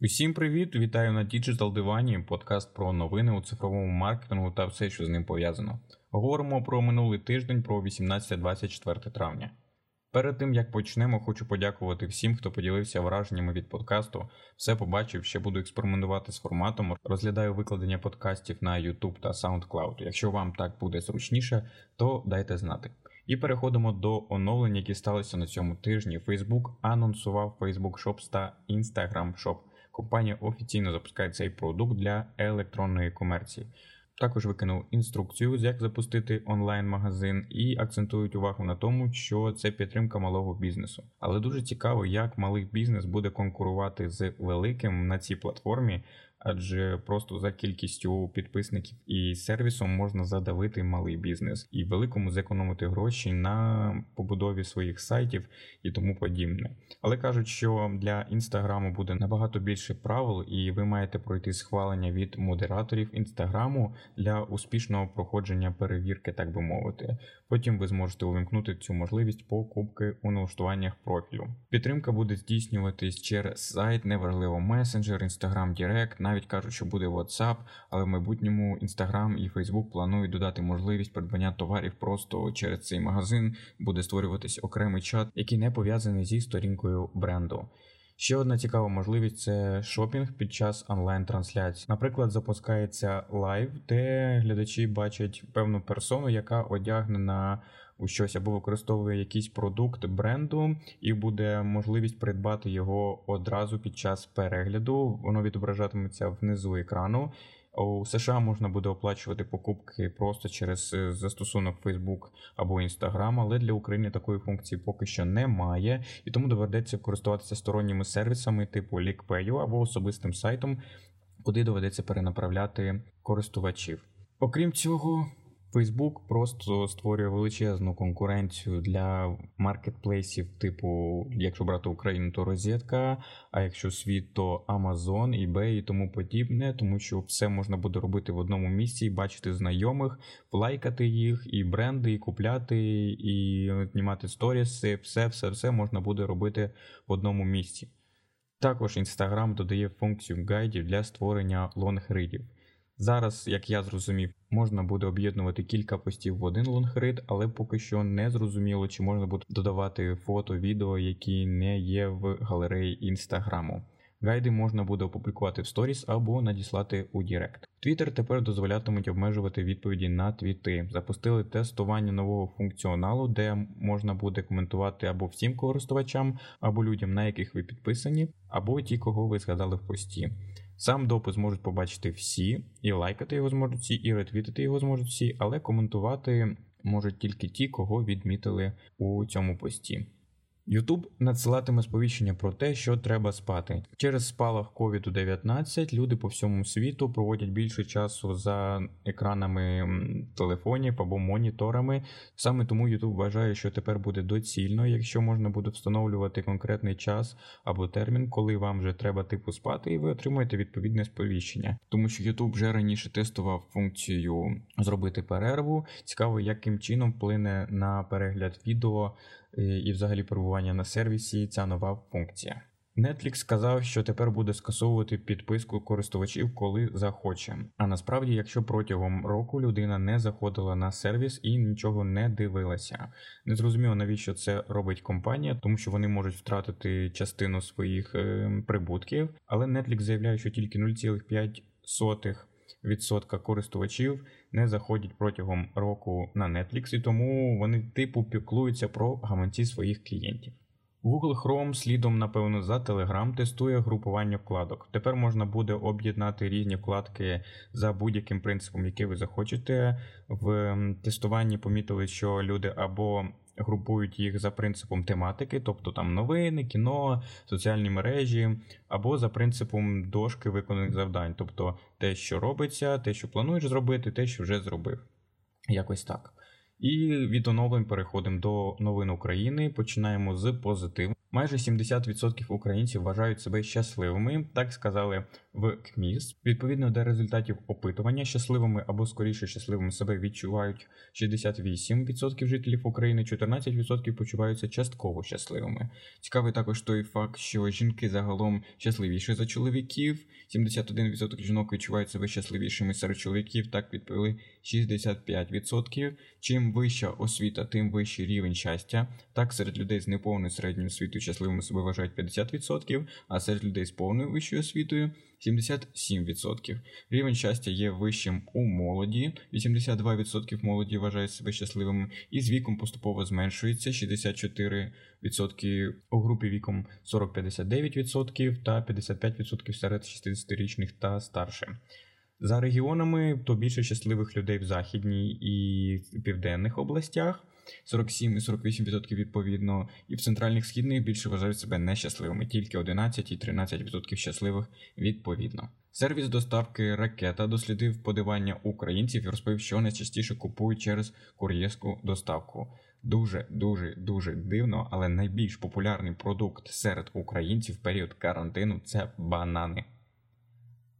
Усім привіт! Вітаю на Digital Дивані, подкаст про новини у цифровому маркетингу та все, що з ним пов'язано. Говоримо про минулий тиждень, про 18-24 травня. Перед тим як почнемо, хочу подякувати всім, хто поділився враженнями від подкасту. Все побачив, ще буду експериментувати з форматом. Розглядаю викладення подкастів на YouTube та SoundCloud. Якщо вам так буде зручніше, то дайте знати. І переходимо до оновлень, які сталися на цьому тижні. Facebook анонсував Facebook Shops та Instagram Shop. Компанія офіційно запускає цей продукт для електронної комерції. Також викинув інструкцію, як запустити онлайн-магазин, і акцентують увагу на тому, що це підтримка малого бізнесу. Але дуже цікаво, як малий бізнес буде конкурувати з великим на цій платформі, адже просто за кількістю підписників і сервісом можна задавити малий бізнес і великому зекономити гроші на побудові своїх сайтів і тому подібне. Але кажуть, що для інстаграму буде набагато більше правил, і ви маєте пройти схвалення від модераторів інстаграму для успішного проходження перевірки, так би мовити. Потім ви зможете увімкнути цю можливість покупки у налаштуваннях профілю. Підтримка буде здійснюватись через сайт, неважливо месенджер, Instagram Direct, навіть кажуть, що буде WhatsApp, але в майбутньому Instagram і Facebook планують додати можливість придбання товарів просто через цей магазин. Буде створюватись окремий чат, який не пов'язаний зі сторінкою бренду. Ще одна цікава можливість це шопінг під час онлайн-трансляції. Наприклад, запускається live, де глядачі бачать певну персону, яка одягнена у щось або використовує якийсь продукт бренду, і буде можливість придбати його одразу під час перегляду. Воно відображатиметься внизу екрану. У США можна буде оплачувати покупки просто через е, застосунок Facebook або Instagram, але для України такої функції поки що немає, і тому доведеться користуватися сторонніми сервісами типу LiqPay або особистим сайтом, куди доведеться перенаправляти користувачів. Окрім цього. Facebook просто створює величезну конкуренцію для маркетплейсів, типу, якщо брати Україну, то розетка, а якщо світ, то Amazon, eBay і тому подібне, тому що все можна буде робити в одному місці, бачити знайомих, лайкати їх, і бренди, і купляти, і знімати сторіси, все, все, все можна буде робити в одному місці. Також Instagram додає функцію гайдів для створення лонгридів. Зараз, як я зрозумів, можна буде об'єднувати кілька постів в один лонгрид, але поки що не зрозуміло, чи можна буде додавати фото, відео, які не є в галереї інстаграму. Гайди можна буде опублікувати в сторіс або надіслати у Direct. Твіттер тепер дозволятимуть обмежувати відповіді на твіти. Запустили тестування нового функціоналу, де можна буде коментувати або всім користувачам, або людям, на яких ви підписані, або ті, кого ви згадали в пості. Сам допис можуть побачити всі, і лайкати його зможуть всі, і ретвітити його зможуть всі, але коментувати можуть тільки ті, кого відмітили у цьому пості. YouTube надсилатиме сповіщення про те, що треба спати. Через спалах covid 19 люди по всьому світу проводять більше часу за екранами телефонів або моніторами. Саме тому YouTube вважає, що тепер буде доцільно, якщо можна буде встановлювати конкретний час або термін, коли вам вже треба типу спати, і ви отримуєте відповідне сповіщення. Тому що YouTube вже раніше тестував функцію зробити перерву. Цікаво, яким чином вплине на перегляд відео і взагалі перебування на сервісі ця нова функція. Netflix сказав, що тепер буде скасовувати підписку користувачів, коли захоче. А насправді, якщо протягом року людина не заходила на сервіс і нічого не дивилася, не зрозуміло навіщо це робить компанія, тому що вони можуть втратити частину своїх е, прибутків. Але Netflix заявляє, що тільки 0,5% відсотка користувачів не заходять протягом року на Netflix, і тому вони типу піклуються про гаманці своїх клієнтів. Google Chrome слідом, напевно, за Telegram тестує групування вкладок. Тепер можна буде об'єднати різні вкладки за будь-яким принципом, який ви захочете. В тестуванні помітили, що люди або групують їх за принципом тематики, тобто там новини, кіно, соціальні мережі, або за принципом дошки виконаних завдань, тобто те, що робиться, те, що плануєш зробити, те, що вже зробив. Якось так. І від оновлень переходимо до новин України. Починаємо з позитиву. Майже 70% українців вважають себе щасливими, так сказали в КМІС. Відповідно до результатів опитування, щасливими або скоріше щасливими себе відчувають 68% жителів України, 14% почуваються частково щасливими. Цікавий також той факт, що жінки загалом щасливіші за чоловіків. 71% жінок відчувають себе щасливішими серед чоловіків. Так відповіли 65%. Чим вища освіта, тим вищий рівень щастя. Так серед людей з неповною середньою освітою щасливими себе вважають 50%, а серед людей з повною вищою освітою 77%. Рівень щастя є вищим у молоді, 82% молоді вважають себе щасливими, і з віком поступово зменшується 64% у групі віком 40-59% та 55% серед 60-річних та старше. За регіонами то більше щасливих людей в західній і південних областях. 47 і 48% відповідно, і в центральних східних більше вважають себе нещасливими, тільки 11 і 13% щасливих відповідно. Сервіс доставки ракета дослідив подивання українців і розповів, що найчастіше купують через кур'єрську доставку. Дуже дуже дуже дивно, але найбільш популярний продукт серед українців в період карантину це банани.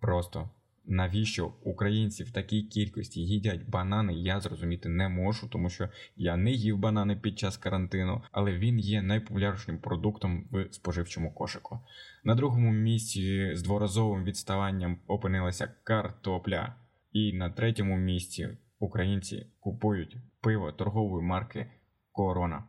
Просто навіщо українці в такій кількості їдять банани, я зрозуміти не можу, тому що я не їв банани під час карантину, але він є найпопулярнішим продуктом в споживчому кошику. На другому місці з дворазовим відставанням опинилася картопля, і на третьому місці українці купують пиво торгової марки Корона.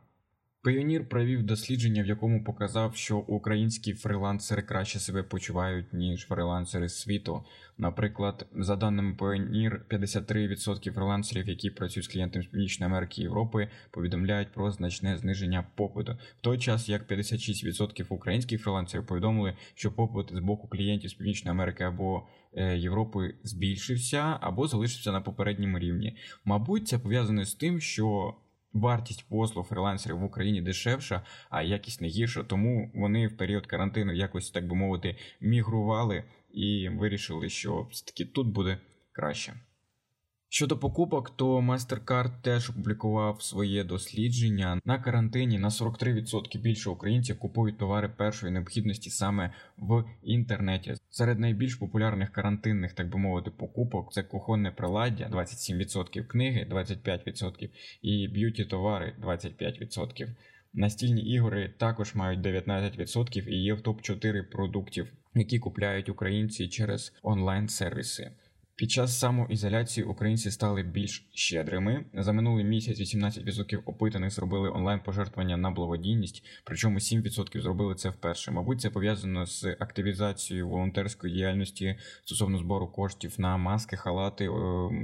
Піонір провів дослідження, в якому показав, що українські фрилансери краще себе почувають, ніж фрилансери світу. Наприклад, за даними Pioneer, 53% фрилансерів, які працюють з клієнтами з Північної Америки і Європи, повідомляють про значне зниження попиту. В той час як 56% українських фрилансерів повідомили, що попит з боку клієнтів з Північної Америки або е, Європи збільшився або залишився на попередньому рівні. Мабуть, це пов'язане з тим, що Вартість послуг фрилансерів в Україні дешевша, а якість не гірша, тому вони в період карантину якось, так би мовити, мігрували і вирішили, що все-таки тут буде краще. Щодо покупок, то MasterCard теж опублікував своє дослідження. На карантині на 43% більше українців купують товари першої необхідності саме в інтернеті. Серед найбільш популярних карантинних, так би мовити, покупок це кухонне приладдя 27%, книги 25% і б'юті товари 25%. Настільні ігри також мають 19% і є в топ 4 продуктів, які купляють українці через онлайн-сервіси. Під час самоізоляції українці стали більш щедрими. За минулий місяць 18% опитаних зробили онлайн-пожертвування на благодійність, причому 7% зробили це вперше. Мабуть, це пов'язано з активізацією волонтерської діяльності стосовно збору коштів на маски, халати е,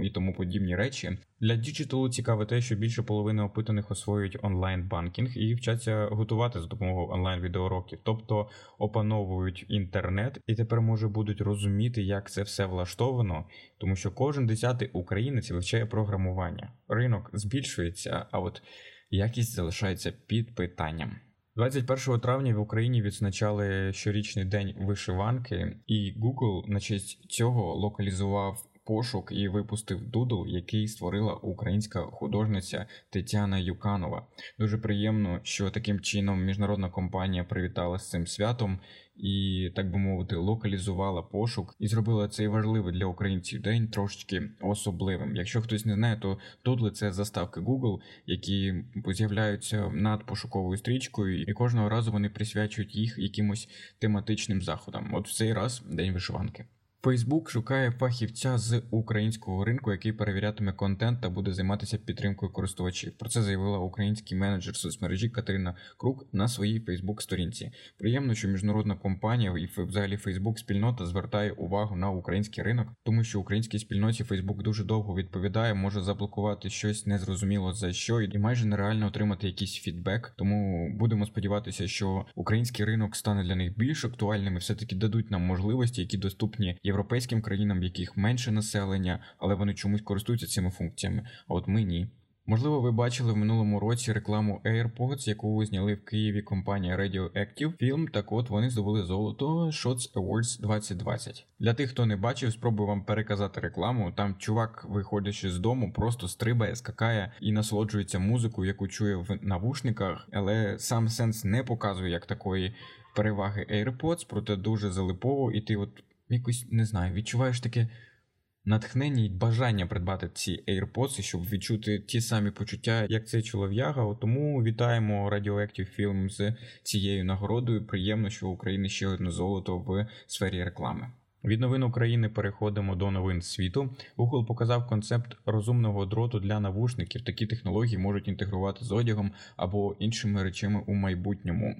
і тому подібні речі. Для діджиталу цікаве те, що більше половини опитаних освоюють онлайн-банкінг і вчаться готувати за допомогою онлайн-відеоуроків, тобто опановують інтернет і тепер може будуть розуміти, як це все влаштовано, тому що кожен десятий українець вивчає програмування. Ринок збільшується, а от якість залишається під питанням. 21 травня в Україні відзначали щорічний день вишиванки, і Google на честь цього локалізував пошук і випустив дудл, який створила українська художниця Тетяна Юканова. Дуже приємно, що таким чином міжнародна компанія привітала з цим святом і, так би мовити, локалізувала пошук і зробила цей важливий для українців день трошечки особливим. Якщо хтось не знає, то дудли це заставки Google, які з'являються над пошуковою стрічкою, і кожного разу вони присвячують їх якимось тематичним заходам. От в цей раз день вишиванки. Facebook шукає фахівця з українського ринку, який перевірятиме контент та буде займатися підтримкою користувачів. Про це заявила український менеджер соцмережі Катерина Крук на своїй Facebook сторінці. Приємно, що міжнародна компанія і взагалі Facebook спільнота звертає увагу на український ринок, тому що українській спільноті Facebook дуже довго відповідає, може заблокувати щось незрозуміло за що, і майже нереально отримати якийсь фідбек. Тому будемо сподіватися, що український ринок стане для них більш актуальним і все таки дадуть нам можливості, які доступні європейським країнам, в яких менше населення, але вони чомусь користуються цими функціями. А от ми ні. Можливо, ви бачили в минулому році рекламу AirPods, яку зняли в Києві компанія Radioactive Film. Так от вони здобули золото Shots Awards 2020. Для тих, хто не бачив, спробую вам переказати рекламу. Там чувак, виходячи з дому, просто стрибає, скакає і насолоджується музикою, яку чує в навушниках, але сам сенс не показує як такої переваги AirPods, проте дуже залипово, і ти от якось не знаю, відчуваєш таке натхнення і бажання придбати ці AirPods, щоб відчути ті самі почуття, як цей чолов'яга. Тому вітаємо Radioactive Film з цією нагородою. Приємно, що в Україні ще одне золото в сфері реклами. Від новин України переходимо до новин світу. Google показав концепт розумного дроту для навушників. Такі технології можуть інтегрувати з одягом або іншими речами у майбутньому.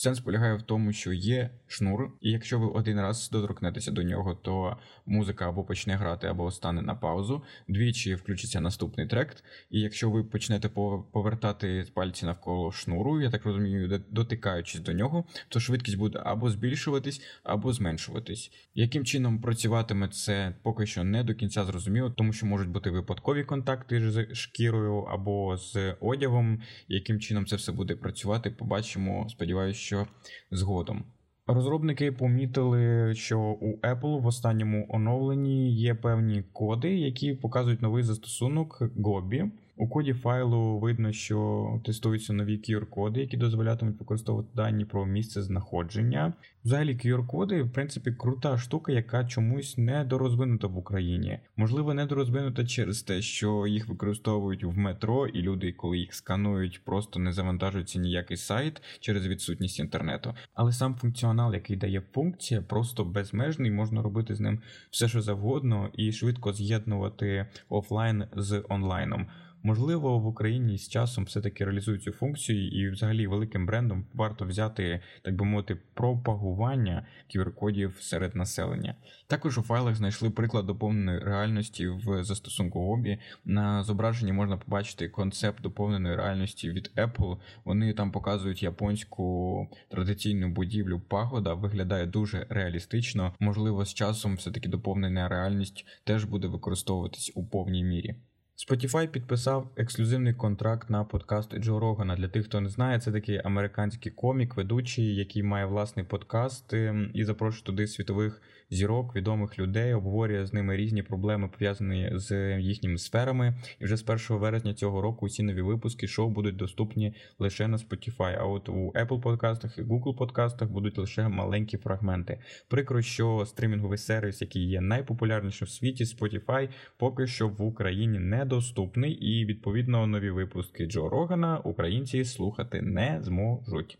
Сенс полягає в тому, що є шнур, і якщо ви один раз доторкнетеся до нього, то музика або почне грати, або стане на паузу. Двічі включиться наступний трек. І якщо ви почнете повертати пальці навколо шнуру, я так розумію, дотикаючись до нього, то швидкість буде або збільшуватись, або зменшуватись. Яким чином працюватиме це поки що не до кінця зрозуміло, тому що можуть бути випадкові контакти з шкірою або з одягом. Яким чином це все буде працювати, побачимо. Сподіваюся що згодом. Розробники помітили, що у Apple в останньому оновленні є певні коди, які показують новий застосунок Gobi. У коді файлу видно, що тестуються нові QR-коди, які дозволятимуть використовувати дані про місце знаходження. Взагалі, QR-коди, в принципі, крута штука, яка чомусь недорозвинута в Україні. Можливо, недорозвинута через те, що їх використовують в метро, і люди, коли їх сканують, просто не завантажується ніякий сайт через відсутність інтернету. Але сам функціонал, який дає функція, просто безмежний, можна робити з ним все, що завгодно, і швидко з'єднувати офлайн з онлайном. Можливо, в Україні з часом все-таки реалізують цю функцію, і взагалі великим брендом варто взяти, так би мовити, пропагування QR-кодів серед населення. Також у файлах знайшли приклад доповненої реальності в застосунку Обі. На зображенні можна побачити концепт доповненої реальності від Apple. Вони там показують японську традиційну будівлю пагода, виглядає дуже реалістично. Можливо, з часом все-таки доповнена реальність теж буде використовуватись у повній мірі. Spotify підписав ексклюзивний контракт на подкаст Джо Рогана. Для тих, хто не знає, це такий американський комік, ведучий, який має власний подкаст ем, і запрошує туди світових зірок, відомих людей, обговорює з ними різні проблеми, пов'язані з їхніми сферами. І вже з 1 вересня цього року усі нові випуски шоу будуть доступні лише на Spotify. А от у Apple подкастах і Google подкастах будуть лише маленькі фрагменти. Прикро, що стримінговий сервіс, який є найпопулярнішим в світі, Spotify, поки що в Україні недоступний, і відповідно нові випуски Джо Рогана українці слухати не зможуть.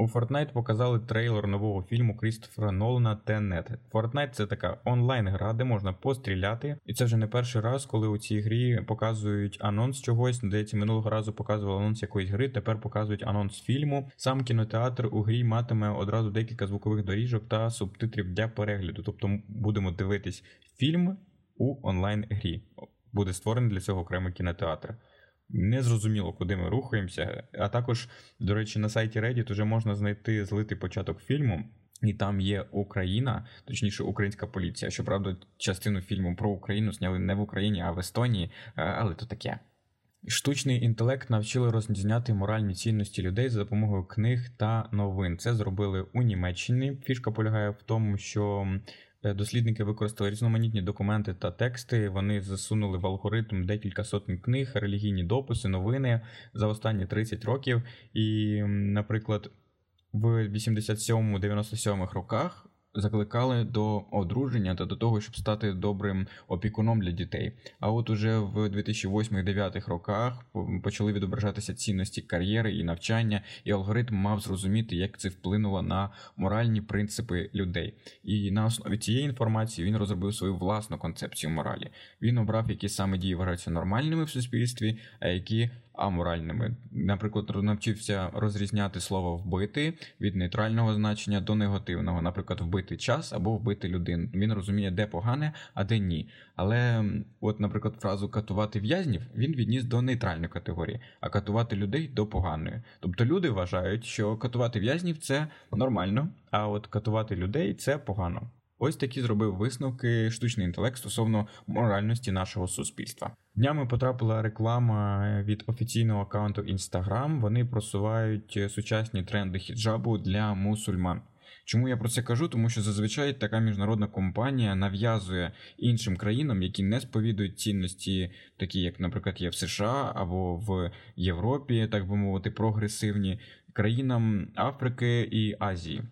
У Fortnite показали трейлер нового фільму Крістофера Нолана Тенет. Fortnite – це така онлайн-гра, де можна постріляти, і це вже не перший раз, коли у цій грі показують анонс чогось. Здається, минулого разу показували анонс якоїсь гри. Тепер показують анонс фільму. Сам кінотеатр у грі матиме одразу декілька звукових доріжок та субтитрів для перегляду. Тобто будемо дивитись фільм у онлайн-грі. Буде створений для цього окремий кінотеатр. Не зрозуміло, куди ми рухаємося. А також, до речі, на сайті Reddit вже можна знайти злитий початок фільму, і там є Україна, точніше, українська поліція. Щоправда, частину фільму про Україну зняли не в Україні, а в Естонії, е, але то таке. Штучний інтелект навчили розрізняти моральні цінності людей за допомогою книг та новин. Це зробили у Німеччині. Фішка полягає в тому, що дослідники використали різноманітні документи та тексти. Вони засунули в алгоритм декілька сотень книг, релігійні дописи, новини за останні 30 років. І, наприклад, в 87-97 роках закликали до одруження та до того, щоб стати добрим опікуном для дітей. А от уже в 2008-2009 роках почали відображатися цінності кар'єри і навчання, і алгоритм мав зрозуміти, як це вплинуло на моральні принципи людей. І на основі цієї інформації він розробив свою власну концепцію моралі. Він обрав, які саме дії вважаються нормальними в суспільстві, а які аморальними. Наприклад, навчився розрізняти слово вбити від нейтрального значення до негативного, наприклад, вбити час або вбити людину. Він розуміє, де погане, а де ні. Але, от, наприклад, фразу катувати в'язнів він відніс до нейтральної категорії, а катувати людей до поганої. Тобто люди вважають, що катувати в'язнів це нормально, а от катувати людей це погано. Ось такі зробив висновки штучний інтелект стосовно моральності нашого суспільства. Днями потрапила реклама від офіційного аккаунту Instagram. Вони просувають сучасні тренди хіджабу для мусульман. Чому я про це кажу? Тому що зазвичай така міжнародна компанія нав'язує іншим країнам, які не сповідують цінності, такі як, наприклад, є в США або в Європі, так би мовити, прогресивні країнам Африки і Азії.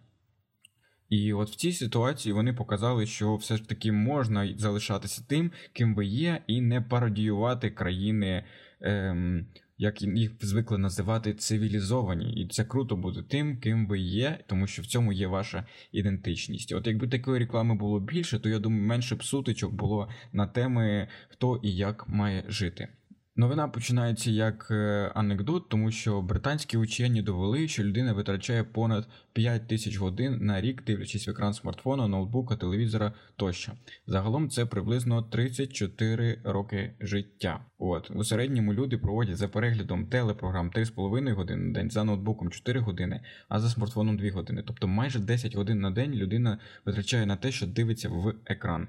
І от в цій ситуації вони показали, що все ж таки можна залишатися тим, ким ви є, і не пародіювати країни. Ем, як їх звикли називати цивілізовані, і це круто бути тим, ким ви є, тому що в цьому є ваша ідентичність. От якби такої реклами було більше, то я думаю, менше б сутичок було на теми хто і як має жити. Новина починається як е, анекдот, тому що британські учені довели, що людина витрачає понад 5 тисяч годин на рік, дивлячись в екран смартфона, ноутбука, телевізора тощо. Загалом це приблизно 34 роки життя. От у середньому люди проводять за переглядом телепрограм 3,5 години на день, за ноутбуком 4 години, а за смартфоном 2 години. Тобто майже 10 годин на день людина витрачає на те, що дивиться в екран.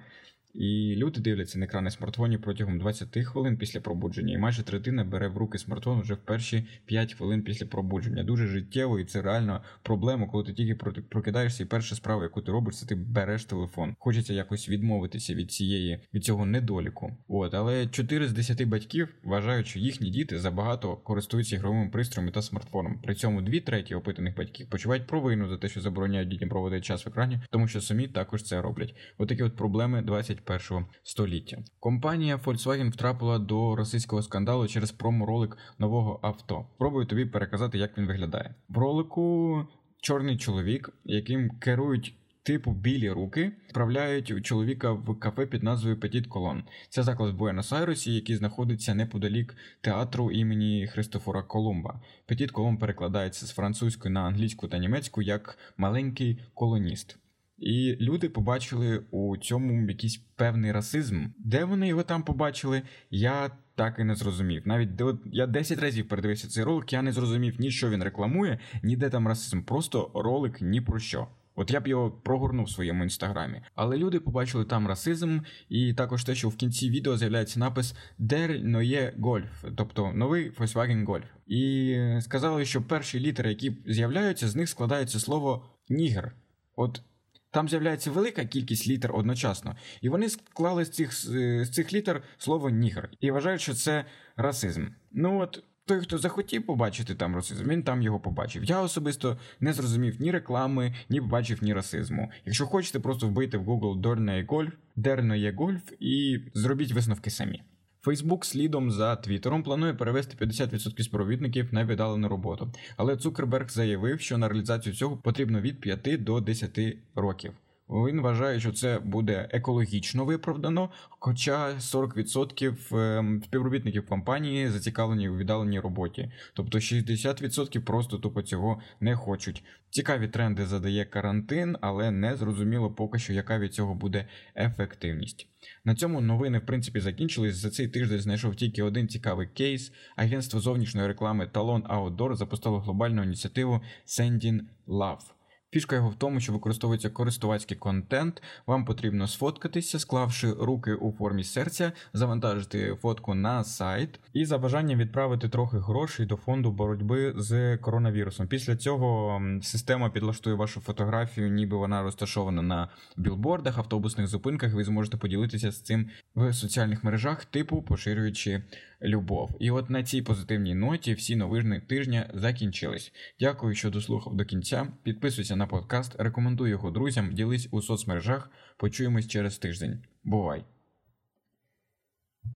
І люди дивляться на екрани смартфонів протягом 20 хвилин після пробудження, і майже третина бере в руки смартфон вже в перші 5 хвилин після пробудження. Дуже життєво, і це реально проблема, коли ти тільки прокидаєшся, і перша справа, яку ти робиш, це ти береш телефон. Хочеться якось відмовитися від цієї від цього недоліку. От, але 4 з 10 батьків вважають, що їхні діти забагато користуються ігровими пристроями та смартфоном. При цьому дві треті опитаних батьків почувають провину за те, що забороняють дітям проводити час в екрані, тому що самі також це роблять. Отакі от, от проблеми 20 21 століття. Компанія Volkswagen втрапила до російського скандалу через промо-ролик нового авто. Пробую тобі переказати, як він виглядає. В ролику чорний чоловік, яким керують. Типу білі руки вправляють чоловіка в кафе під назвою Petit Колон. Це заклад в Буенос-Айресі, який знаходиться неподалік театру імені Христофора Колумба. Petit Колон перекладається з французької на англійську та німецьку як маленький колоніст. І люди побачили у цьому якийсь певний расизм. Де вони його там побачили, я так і не зрозумів. Навіть я 10 разів передивився цей ролик, я не зрозумів ні що він рекламує, ні де там расизм. Просто ролик ні про що. От я б його прогорнув в своєму інстаграмі. Але люди побачили там расизм, і також те, що в кінці відео з'являється напис Der Neue Golf, тобто новий Volkswagen Golf. І сказали, що перші літери, які з'являються, з них складається слово нігер. От там з'являється велика кількість літер одночасно, і вони склали з цих з цих літер слово нігер і вважають, що це расизм. Ну от той, хто захотів побачити там расизм, він там його побачив. Я особисто не зрозумів ні реклами, ні побачив, ні расизму. Якщо хочете, просто вбийте в Google Дорне Гольф, Дерно є гольф і зробіть висновки самі. Фейсбук слідом за Твіттером планує перевести 50% співробітників на віддалену роботу, але Цукерберг заявив, що на реалізацію цього потрібно від 5 до 10 років. Він вважає, що це буде екологічно виправдано, хоча 40% ем, співробітників компанії зацікавлені у віддаленій роботі, тобто 60% просто тупо цього не хочуть. Цікаві тренди задає карантин, але не зрозуміло поки що, яка від цього буде ефективність. На цьому новини в принципі закінчились. За цей тиждень знайшов тільки один цікавий кейс. Агентство зовнішньої реклами Talon Outdoor запустило глобальну ініціативу Sending Love. Фішка його в тому, що використовується користувацький контент. Вам потрібно сфоткатися, склавши руки у формі серця, завантажити фотку на сайт і за бажанням відправити трохи грошей до фонду боротьби з коронавірусом. Після цього система підлаштує вашу фотографію, ніби вона розташована на білбордах, автобусних зупинках. Ви зможете поділитися з цим в соціальних мережах, типу поширюючи любов. І от на цій позитивній ноті всі новини тижня закінчились. Дякую, що дослухав до кінця. Підписуйся на подкаст, рекомендуй його друзям, ділись у соцмережах. Почуємось через тиждень. Бувай!